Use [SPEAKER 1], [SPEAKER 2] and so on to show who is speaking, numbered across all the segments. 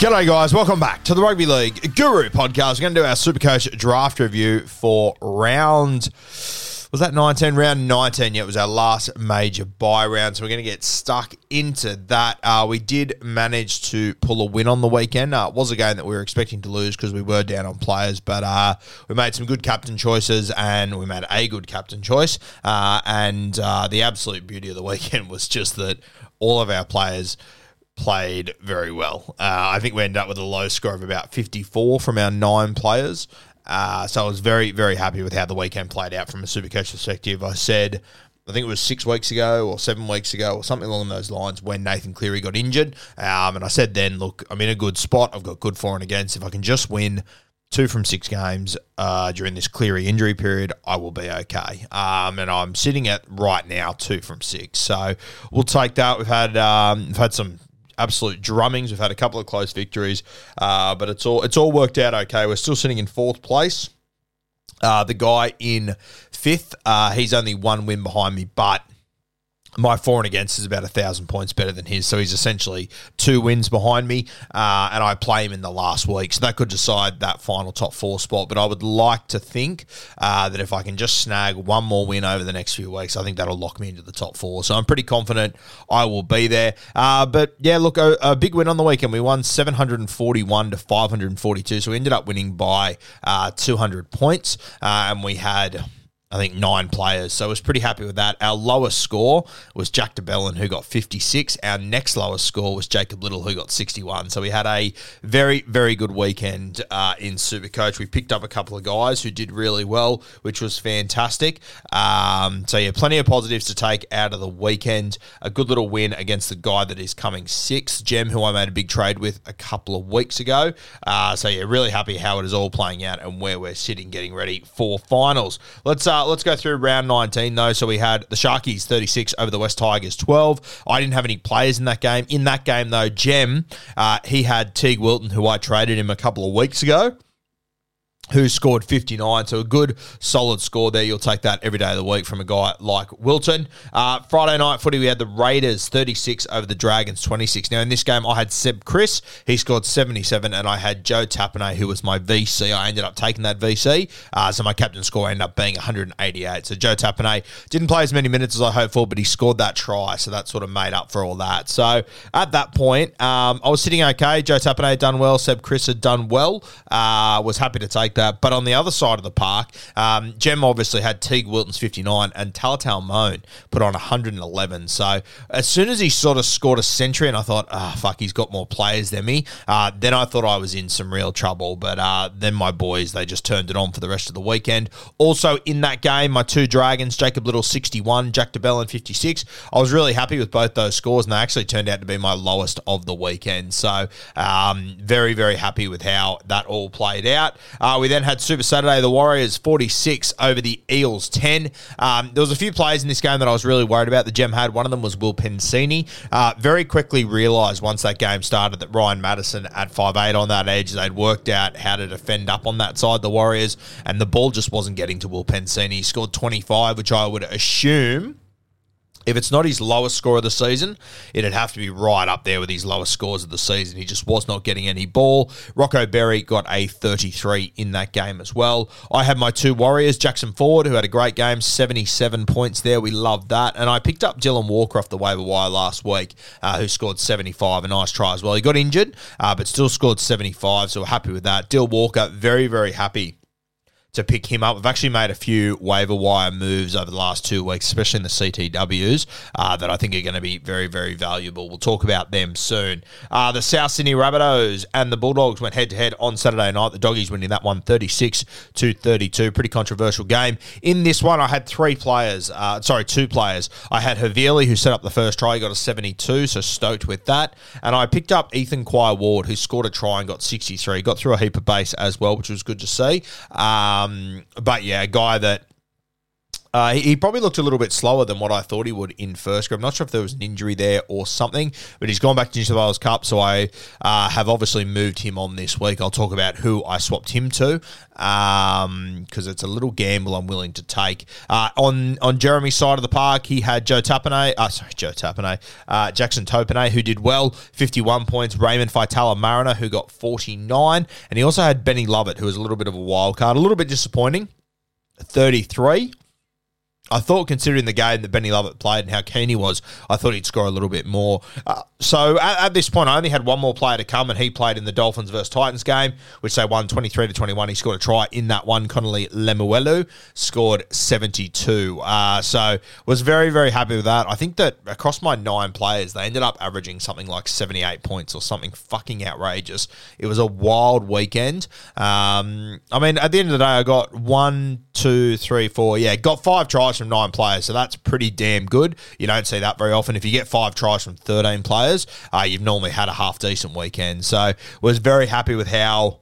[SPEAKER 1] G'day, guys. Welcome back to the Rugby League Guru podcast. We're going to do our Supercoach draft review for round. Was that 19? Round 19. Yeah, it was our last major buy round. So we're going to get stuck into that. Uh, we did manage to pull a win on the weekend. Uh, it was a game that we were expecting to lose because we were down on players, but uh, we made some good captain choices and we made a good captain choice. Uh, and uh, the absolute beauty of the weekend was just that all of our players played very well. Uh, I think we ended up with a low score of about 54 from our nine players. Uh, so I was very, very happy with how the weekend played out from a super Supercoach perspective. I said, I think it was six weeks ago or seven weeks ago or something along those lines when Nathan Cleary got injured. Um, and I said then, look, I'm in a good spot. I've got good for and against. If I can just win two from six games uh, during this Cleary injury period, I will be okay. Um, and I'm sitting at right now two from six, so we'll take that. We've had um, we've had some absolute drummings. We've had a couple of close victories, uh, but it's all it's all worked out okay. We're still sitting in fourth place. Uh, the guy in fifth, uh, he's only one win behind me, but my for and against is about a thousand points better than his, so he's essentially two wins behind me, uh, and I play him in the last week, so that could decide that final top four spot. But I would like to think uh, that if I can just snag one more win over the next few weeks, I think that'll lock me into the top four. So I'm pretty confident I will be there. Uh, but yeah, look, a, a, big win on the weekend. We won 741 to 542, so we ended up winning by uh, 200 points, uh, and we had. I think nine players. So I was pretty happy with that. Our lowest score was Jack de Belin, who got 56. Our next lowest score was Jacob Little, who got 61. So we had a very, very good weekend uh, in Supercoach. We picked up a couple of guys who did really well, which was fantastic. Um, so yeah, plenty of positives to take out of the weekend. A good little win against the guy that is coming sixth, Jem, who I made a big trade with a couple of weeks ago. Uh, so yeah, really happy how it is all playing out and where we're sitting, getting ready for finals. Let's uh, let's go through round 19 though. So we had the Sharkies 36 over the West Tigers 12. I didn't have any players in that game. In that game though, Gem, uh, he had Teig Wilton, who I traded him a couple of weeks ago who scored 59. So a good, solid score there. You'll take that every day of the week from a guy like Wilton. Uh, Friday night footy, we had the Raiders 36 over the Dragons 26. Now, in this game, I had Seb Kris. He scored 77, and I had Joe Tapine, who was my VC. I ended up taking that VC. Uh, so my captain score ended up being 188. So Joe Tapine didn't play as many minutes as I hoped for, but he scored that try. So that sort of made up for all that. So at that point, um, I was sitting okay. Joe Tapine had done well. Seb Kris had done well. Uh, was happy to take that. But on the other side of the park, um, Gem obviously had Teig Wilton's 59 and Talatau Amone put on 111. So as soon as he sort of scored a century, and I thought, ah, oh, fuck, he's got more players than me, uh, then I thought I was in some real trouble. But uh, then my boys, they just turned it on for the rest of the weekend. Also in that game, my two Dragons, Jacob Little 61, Jack de Belin 56. I was really happy with both those scores, and they actually turned out to be my lowest of the weekend. So um, very, very happy with how that all played out. Uh, we then had Super Saturday, the Warriors 46 over the Eels 10. Um, there was a few players in this game that I was really worried about. The Gem had one of them was Will Penisini. Uh, very quickly realised once that game started that Ryan Matterson at 5'8 on that edge, they'd worked out how to defend up on that side, the Warriors, and the ball just wasn't getting to Will Penisini. He scored 25, which I would assume if it's not his lowest score of the season, it'd have to be right up there with his lowest scores of the season. He just was not getting any ball. Rocco Berry got a 33 in that game as well. I had my two Warriors, Jackson Ford, who had a great game, 77 points there. We loved that. And I picked up Dylan Walker off the waiver wire last week, uh, who scored 75, a nice try as well. He got injured, uh, but still scored 75, so we're happy with that. Dill Walker, very, very happy to pick him up. I've actually made a few waiver wire moves over the last two weeks, especially in the CTWs, uh, that I think are going to be very, very valuable. We'll talk about them soon. Uh, the South Sydney Rabbitohs and the Bulldogs went head to head on Saturday night. The Doggies winning that one 36 to 32. Pretty controversial game. In this one, I had three players, uh, sorry, two players. I had Havili, who set up the first try, he got a 72, so stoked with that. And I picked up Ethan Quire Ward, who scored a try and got 63. Got through a heap of base as well, which was good to see. Um, but yeah, a guy that uh, he, probably looked a little bit slower than what I thought he would in first grade. I'm not sure if there was an injury there or something, but he's gone back to New South Wales Cup, so I uh, have obviously moved him on this week. I'll talk about who I swapped him to because um, it's a little gamble I'm willing to take. Uh, on on Jeremy's side of the park, he had Joe Tapine, uh, sorry, Joe Tapine, uh, Jackson Topine, who did well, 51 points. Raymond Faitala Mariner, who got 49, and he also had Benny Lovett, who was a little bit of a wild card, a little bit disappointing, 33. I thought, considering the game that Benny Lovett played and how keen he was, I thought he'd score a little bit more. Uh, so at, at, this point, I only had one more player to come, and he played in the Dolphins versus Titans game, which they won 23 to 21. He scored a try in that one. Connelly Lemuelu scored 72. Uh, so was very, very happy with that. I think that across my nine players, they ended up averaging something like 78 points or something fucking outrageous. It was a wild weekend. Um, I mean, at the end of the day, I got one, two, three, four. Yeah, got five tries from nine players, so that's pretty damn good. You don't see that very often. If you get five tries from 13 players, uh, you've normally had a half decent weekend. So was very happy with how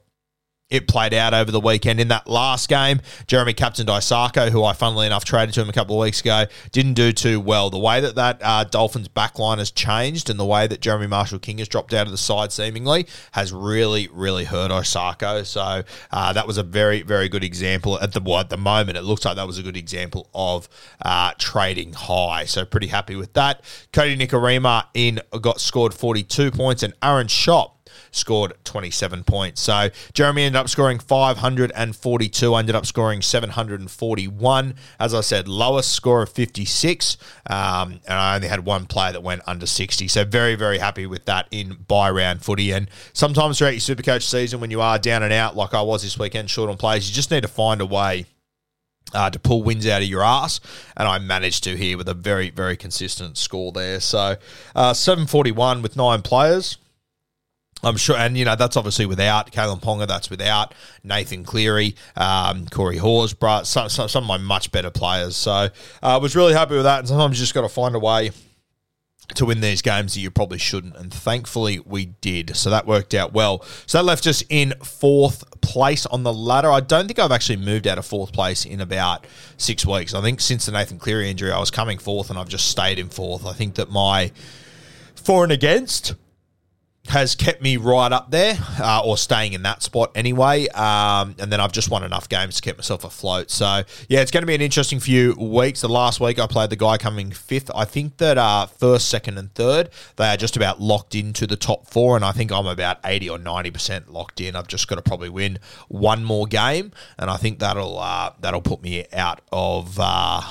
[SPEAKER 1] it played out over the weekend. In that last game, Jeremy captained Isaako, who I funnily enough traded to him a couple of weeks ago, didn't do too well. The way that that uh, Dolphins backline has changed and the way that Jeremy Marshall King has dropped out of the side seemingly has really, really hurt Isaako. So uh, that was a very, very good example at the well, at the moment. It looks like that was a good example of uh, trading high. So pretty happy with that. Kodi Nikorima in got scored 42 points and Aaron Schoupp scored 27 points. So Jeremy ended up scoring 542, ended up scoring 741. As I said, lowest score of 56. Um, and I only had one player that went under 60. So very, very happy with that in buy round footy. And sometimes throughout your Supercoach season, when you are down and out, like I was this weekend, short on plays, you just need to find a way. Uh, to pull wins out of your ass, and I managed to here with a very, very consistent score there. So, uh, 741 with nine players. I'm sure, and you know that's obviously without Kalyn Ponga. That's without Nathan Cleary, um, Corey Horsburgh, some, some, some, of my much better players. So uh, I was really happy with that. And sometimes you just got to find a way to win these games that you probably shouldn't. And thankfully, we did. So that worked out well. So that left us in fourth place on the ladder. I don't think I've actually moved out of fourth place in about six weeks. I think since the Nathan Cleary injury, I was coming fourth and I've just stayed in fourth. I think that my for and against has kept me right up there, uh, or staying in that spot anyway. Um, and then I've just won enough games to keep myself afloat. So yeah, it's going to be an interesting few weeks. The last week I played the guy coming fifth. I think that uh, first, second, and third they are just about locked into the top four, and I think I'm about eighty or ninety percent locked in. I've just got to probably win one more game, and I think that'll uh, that'll put me out of uh,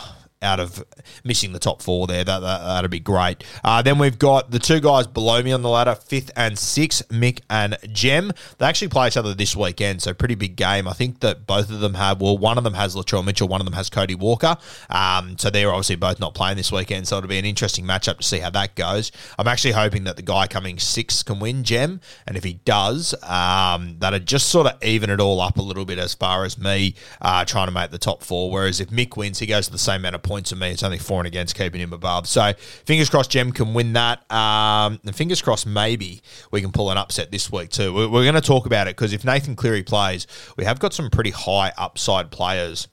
[SPEAKER 1] out of missing the top four there. That, that, that'd be great. Uh, then we've got the two guys below me on the ladder, fifth and sixth, Mick and Jem. They actually play each other this weekend, so pretty big game. I think that both of them have, well, one of them has Latrell Mitchell, one of them has Cody Walker. Um, so they're obviously both not playing this weekend, so it'll be an interesting matchup to see how that goes. I'm actually hoping that the guy coming sixth can win Jem, and if he does, um, that'd just sort of even it all up a little bit as far as me uh, trying to make the top four. Whereas if Mick wins, he goes to the same amount of points to me. It's only for and against keeping him above. So fingers crossed, Jem can win that. Um, and fingers crossed, maybe we can pull an upset this week too. We're, we're going to talk about it because if Nathan Cleary plays, we have got some pretty high upside players.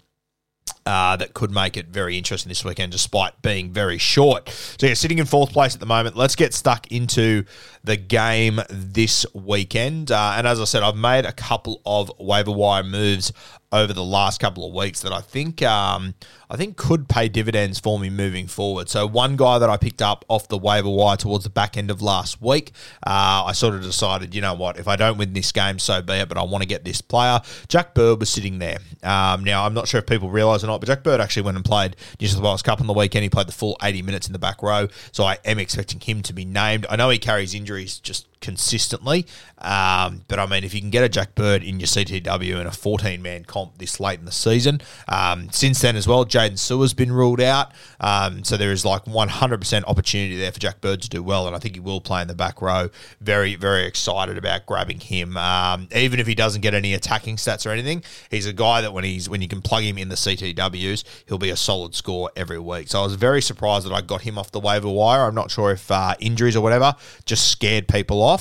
[SPEAKER 1] Uh, that could make it very interesting this weekend, despite being very short. So, yeah, sitting in fourth place at the moment. Let's get stuck into the game this weekend. Uh, and as I said, I've made a couple of waiver wire moves over the last couple of weeks that I think um, I think could pay dividends for me moving forward. So one guy that I picked up off the waiver wire towards the back end of last week, uh, I sort of decided, you know what, if I don't win this game, so be it. But I want to get this player. Jack Bird was sitting there. Um, now I'm not sure if people realise or not, but Jack Bird actually went and played New South Wales Cup on the weekend. He played the full 80 minutes in the back row, so I am expecting him to be named. I know he carries injuries just consistently. Um, but I mean, if you can get a Jack Bird in your CTW in a 14 man comp this late in the season, um, since then as well, Jaydn Su'A's been ruled out. Um, so there is like 100% opportunity there for Jack Bird to do well. And I think he will play in the back row. Very, very excited about grabbing him. Um, even if he doesn't get any attacking stats or anything, he's a guy that when he's when you can plug him in the CTWs, he'll be a solid score every week. So I was very surprised that I got him off the waiver wire. I'm not sure if uh, injuries or whatever just scared people off.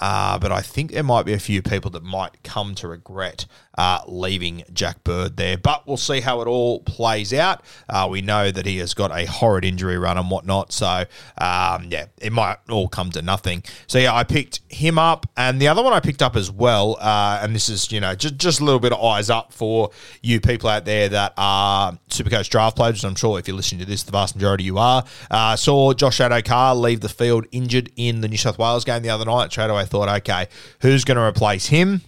[SPEAKER 1] Uh, but I think there might be a few people that might come to regret uh, leaving Jack Bird there. But we'll see how it all plays out. Uh, we know that he has got a horrid injury run and whatnot. So, um, yeah, it might all come to nothing. So, yeah, I picked him up. And the other one I picked up as well, uh, and this is, you know, just, just a little bit of eyes up for you people out there that are Supercoach draft players. I'm sure if you're listening to this, the vast majority you are. Uh, saw Josh Addo-Carr leave the field injured in the New South Wales game the other night. Straight away, thought, okay, who's going to replace him?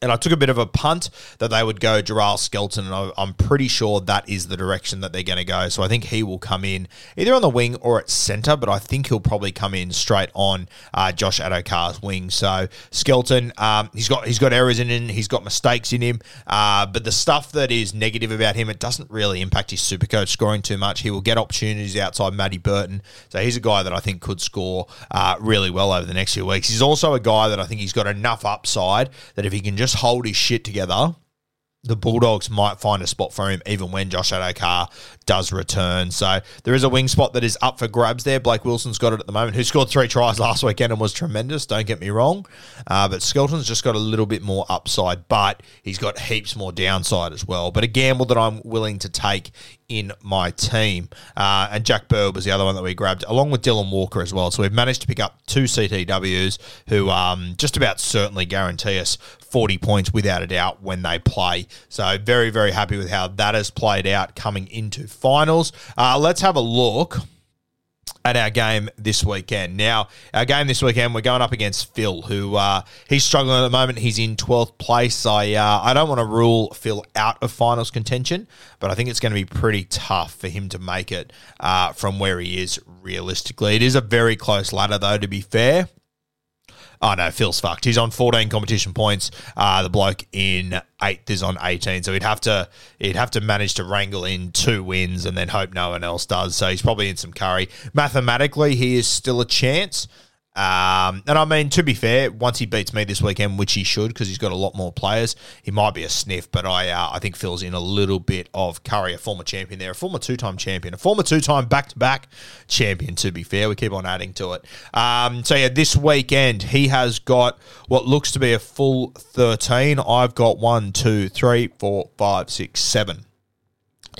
[SPEAKER 1] And I took a bit of a punt that they would go Jarrell Skelton, and I'm pretty sure that is the direction that they're going to go. So I think he will come in either on the wing or at centre, but I think he'll probably come in straight on uh, Josh Addo-Carr's wing. So Skelton, um, he's got he's got errors in him, he's got mistakes in him, uh, but the stuff that is negative about him, it doesn't really impact his super coach scoring too much. He will get opportunities outside Matty Burton, so he's a guy that I think could score uh, really well over the next few weeks. He's also a guy that I think he's got enough upside that if he can just hold his shit together, the Bulldogs might find a spot for him even when Josh Addo-Carr does return. So there is a wing spot that is up for grabs there. Blake Wilson's got it at the moment, who scored three tries last weekend and was tremendous, don't get me wrong. Uh, but Skelton's just got a little bit more upside, but he's got heaps more downside as well. But a gamble that I'm willing to take in my team. Uh, and Jack Bird was the other one that we grabbed, along with Dylan Walker as well. So we've managed to pick up two CTWs who um, just about certainly guarantee us 40 points without a doubt when they play. So very, very happy with how that has played out coming into finals. Uh, let's have a look at our game this weekend. Now, our game this weekend, we're going up against Phil, who uh, he's struggling at the moment. He's in 12th place. I uh, I don't want to rule Phil out of finals contention, but I think it's going to be pretty tough for him to make it uh, from where he is realistically. It is a very close ladder, though, to be fair. Oh no, Phil's fucked. He's on 14 competition points. Uh, the bloke in eighth is on 18, so he'd have to he'd have to manage to wrangle in two wins and then hope no one else does. So he's probably in some curry. Mathematically, he is still a chance. Um, and I mean, to be fair, once he beats me this weekend, which he should because he's got a lot more players, he might be a sniff. But I, uh, I think Phil's in a little bit of Curry, a former champion there, a former two-time champion, a former two-time back-to-back champion. To be fair, we keep on adding to it. Um, so yeah, this weekend he has got what looks to be a full thirteen. I've got one, two, three, four, five, six, seven,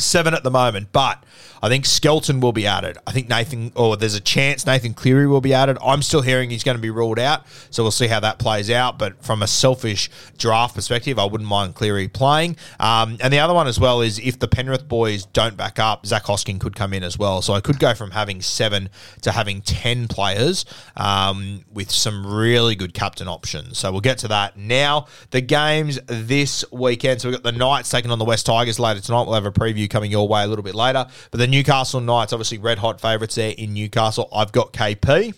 [SPEAKER 1] seven at the moment, but. I think Skelton will be added. I think Nathan, or there's a chance Nathan Cleary will be added. I'm still hearing he's going to be ruled out, so we'll see how that plays out. But from a selfish draft perspective, I wouldn't mind Cleary playing. Um, and the other one as well is if the Penrith boys don't back up, Zach Hosking could come in as well. So I could go from having seven to having 10 players um, with some really good captain options. So we'll get to that now. The games this weekend. So we've got the Knights taking on the West Tigers later tonight. We'll have a preview coming your way a little bit later. But the Newcastle Knights, obviously red hot favourites there in Newcastle. I've got KP.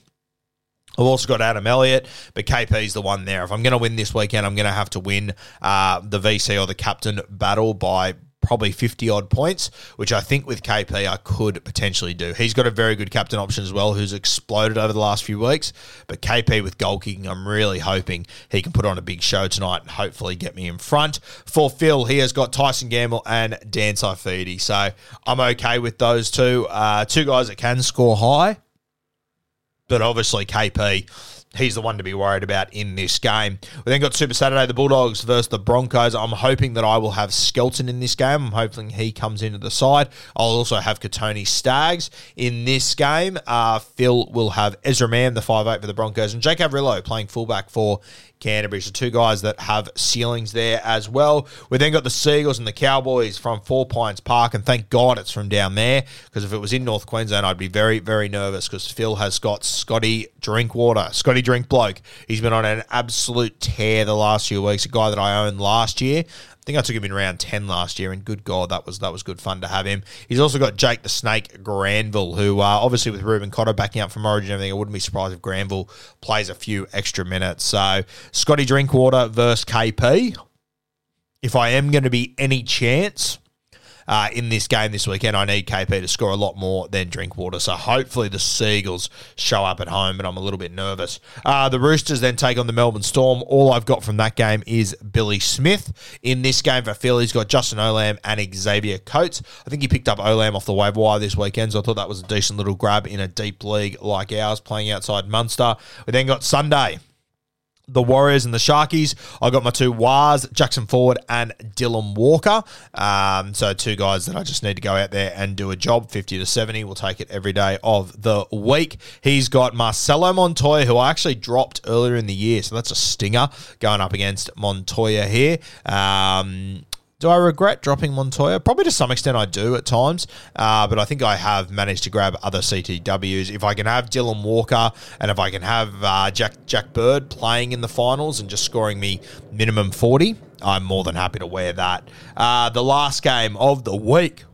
[SPEAKER 1] I've also got Adam Elliott, but KP's the one there. If I'm going to win this weekend, I'm going to have to win uh, the VC or the captain battle by probably 50 odd points, which I think with KP I could potentially do. He's got a very good captain option as well, who's exploded over the last few weeks. But KP with goal kicking, I'm really hoping he can put on a big show tonight and hopefully get me in front. For Phil, he has got Tyson Gamble and Dan Saifiti. So I'm okay with those two. Uh, two guys that can score high. But obviously, KP he's the one to be worried about in this game. We then got Super Saturday, the Bulldogs versus the Broncos. I'm hoping that I will have Skelton in this game. I'm hoping he comes into the side. I'll also have Kotoni Staggs in this game. Uh, Phil will have Ezra Mam, the 5'8 for the Broncos, and Jake Averillo playing fullback for Canterbury. So two guys that have ceilings there as well. We then got the Seagulls and the Cowboys from Four Pines Park, and thank God it's from down there because if it was in North Queensland, I'd be very, very nervous because Phil has got Scotty Drinkwater, Scotty Drink Bloke. He's been on an absolute tear the last few weeks. A guy that I owned last year, I think I took him in round 10 last year, and good God, that was that was good fun to have him. He's also got Jake the Snake Granville, who uh, obviously with Reuben Cotter backing up from Origin and everything, I wouldn't be surprised if Granville plays a few extra minutes. So Scotty Drinkwater versus KP. If I am going to be any chance uh, in this game this weekend. I need KP to score a lot more than Drinkwater. So hopefully the Seagulls show up at home, but I'm a little bit nervous. Uh, the Roosters then take on the Melbourne Storm. All I've got from that game is Billy Smith. In this game for Phil, he's got Justin Olam and Xavier Coates. I think he picked up Olam off the waiver wire this weekend, so I thought that was a decent little grab in a deep league like ours, playing outside Munster. We then got Sunday the Warriors and the Sharkies. I got my two Wars, Jackson Ford and Dylan Walker. Um, so two guys that I just need to go out there and do a job. 50 to 70. We'll take it every day of the week. He's got Marcelo Montoya, who I actually dropped earlier in the year. So that's a stinger going up against Montoya here. Um, do I regret dropping Montoya? Probably to some extent I do at times, uh, but I think I have managed to grab other CTWs. If I can have Dylan Walker and if I can have uh, Jack Jack Bird playing in the finals and just scoring me minimum 40, I'm more than happy to wear that. Uh, the last game of the week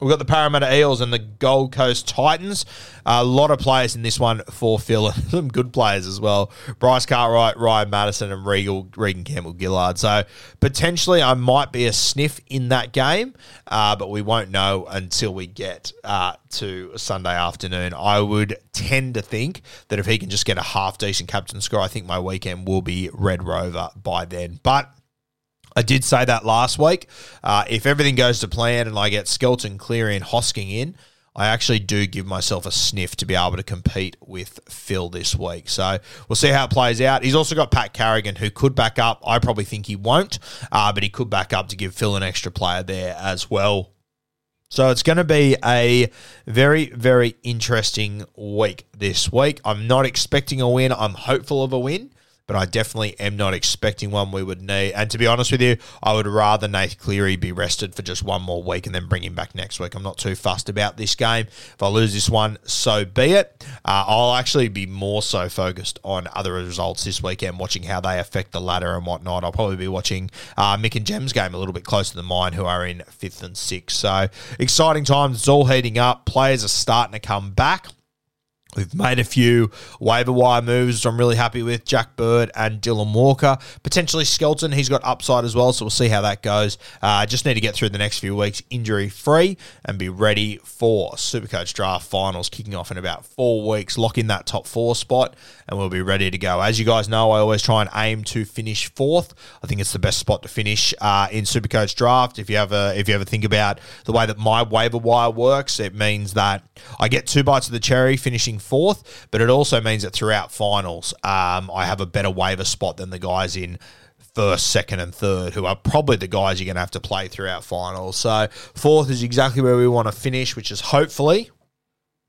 [SPEAKER 1] We've got the Parramatta Eels and the Gold Coast Titans. A lot of players in this one for Phil, some good players as well. Bryce Cartwright, Ryan Matterson, and Regal, Regan Campbell Gillard. So potentially I might be a sniff in that game, uh, but we won't know until we get uh, to Sunday afternoon. I would tend to think that if he can just get a half decent captain score, I think my weekend will be Red Rover by then. But I did say that last week. Uh, if everything goes to plan and I get Skelton, Cleary, and Hosking in, I actually do give myself a sniff to be able to compete with Phil this week. So we'll see how it plays out. He's also got Pat Carrigan, who could back up. I probably think he won't, uh, but he could back up to give Phil an extra player there as well. So it's going to be a very, very interesting week this week. I'm not expecting a win. I'm hopeful of a win but I definitely am not expecting one we would need. And to be honest with you, I would rather Nate Cleary be rested for just one more week and then bring him back next week. I'm not too fussed about this game. If I lose this one, so be it. Uh, I'll actually be more so focused on other results this weekend, watching how they affect the ladder and whatnot. I'll probably be watching uh, Mick and Jem's game a little bit closer than mine, who are in fifth and sixth. So exciting times. It's all heating up. Players are starting to come back. We've made a few waiver wire moves I'm really happy with. Jack Bird and Dylan Walker. Potentially Skelton, he's got upside as well, so we'll see how that goes. Uh, just need to get through the next few weeks injury free and be ready for Supercoach Draft Finals kicking off in about four weeks. Lock in that top four spot and we'll be ready to go. As you guys know, I always try and aim to finish fourth. I think it's the best spot to finish uh, in Supercoach Draft. If you ever if you ever think about the way that my waiver wire works, it means that I get two bites of the cherry finishing fourth, but it also means that throughout finals, um, I have a better waiver spot than the guys in first, second, and third, who are probably the guys you're going to have to play throughout finals. So, fourth is exactly where we want to finish, which is hopefully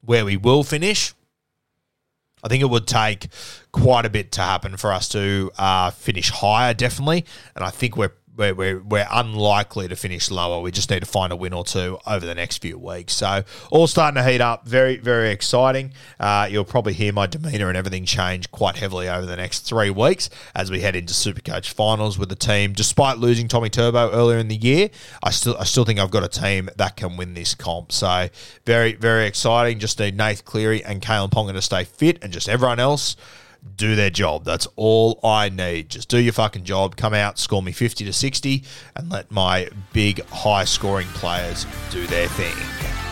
[SPEAKER 1] where we will finish. I think it would take quite a bit to happen for us to uh, finish higher, definitely. And I think we're we're, we're, we're unlikely to finish lower. We just need to find a win or two over the next few weeks. So, all starting to heat up. Very, very exciting. Uh, you'll probably hear my demeanour and everything change quite heavily over the next three weeks as we head into Supercoach finals with the team. Despite losing Tommy Turbo earlier in the year, I still I still think I've got a team that can win this comp. So, very, very exciting. Just need Nath Cleary and Kalyn Ponga to stay fit and just everyone else do their job. That's all I need. Just do your fucking job. Come out, score me 50 to 60, and let my big high scoring players do their thing.